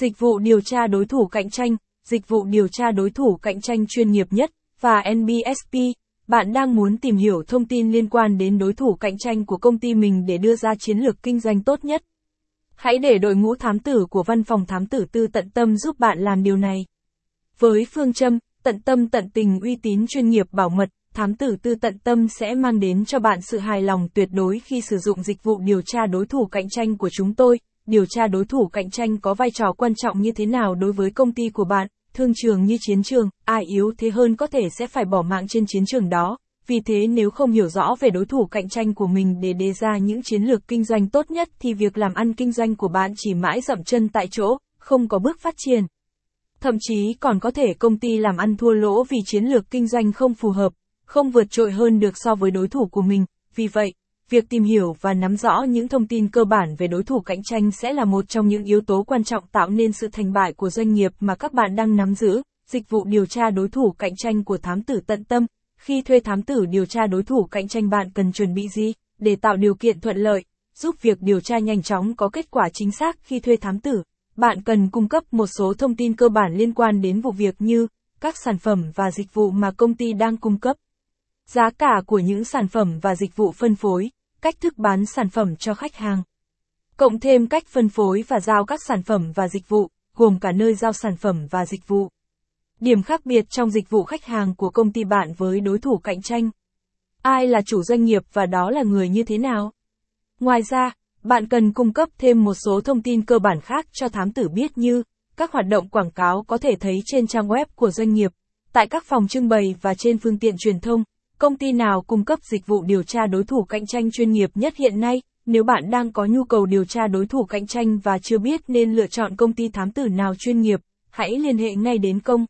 Dịch vụ điều tra đối thủ cạnh tranh, dịch vụ điều tra đối thủ cạnh tranh chuyên nghiệp nhất, và NBSP. Bạn đang muốn tìm hiểu thông tin liên quan đến đối thủ cạnh tranh của công ty mình để đưa ra chiến lược kinh doanh tốt nhất. Hãy để đội ngũ thám tử của văn phòng thám tử tư tận tâm giúp bạn làm điều này. Với phương châm, tận tâm tận tình uy tín chuyên nghiệp bảo mật, thám tử tư tận tâm sẽ mang đến cho bạn sự hài lòng tuyệt đối khi sử dụng dịch vụ điều tra đối thủ cạnh tranh của chúng tôi. Điều tra đối thủ cạnh tranh có vai trò quan trọng như thế nào đối với công ty của bạn, thương trường như chiến trường, ai yếu thế hơn có thể sẽ phải bỏ mạng trên chiến trường đó. Vì thế nếu không hiểu rõ về đối thủ cạnh tranh của mình để đề ra những chiến lược kinh doanh tốt nhất thì việc làm ăn kinh doanh của bạn chỉ mãi dậm chân tại chỗ, không có bước phát triển. Thậm chí còn có thể công ty làm ăn thua lỗ vì chiến lược kinh doanh không phù hợp, không vượt trội hơn được so với đối thủ của mình. Vì vậy, việc tìm hiểu và nắm rõ những thông tin cơ bản về đối thủ cạnh tranh sẽ là một trong những yếu tố quan trọng tạo nên sự thành bại của doanh nghiệp mà các bạn đang nắm giữ. Dịch vụ điều tra đối thủ cạnh tranh của thám tử tận tâm. Khi thuê thám tử điều tra đối thủ cạnh tranh bạn cần chuẩn bị gì để tạo điều kiện thuận lợi, giúp việc điều tra nhanh chóng có kết quả chính xác khi thuê thám tử. Bạn cần cung cấp một số thông tin cơ bản liên quan đến vụ việc như các sản phẩm và dịch vụ mà công ty đang cung cấp, giá cả của những sản phẩm và dịch vụ phân phối, cách thức bán sản phẩm cho khách hàng. Cộng thêm cách phân phối và giao các sản phẩm và dịch vụ, gồm cả nơi giao sản phẩm và dịch vụ. Điểm khác biệt trong dịch vụ khách hàng của công ty bạn với đối thủ cạnh tranh. Ai là chủ doanh nghiệp và đó là người như thế nào? Ngoài ra, bạn cần cung cấp thêm một số thông tin cơ bản khác cho thám tử biết như các hoạt động quảng cáo có thể thấy trên trang web của doanh nghiệp, tại các phòng trưng bày và trên phương tiện truyền thông. Công ty nào cung cấp dịch vụ điều tra đối thủ cạnh tranh chuyên nghiệp nhất hiện nay? Nếu bạn đang có nhu cầu điều tra đối thủ cạnh tranh và chưa biết nên lựa chọn công ty thám tử nào chuyên nghiệp, hãy liên hệ ngay đến công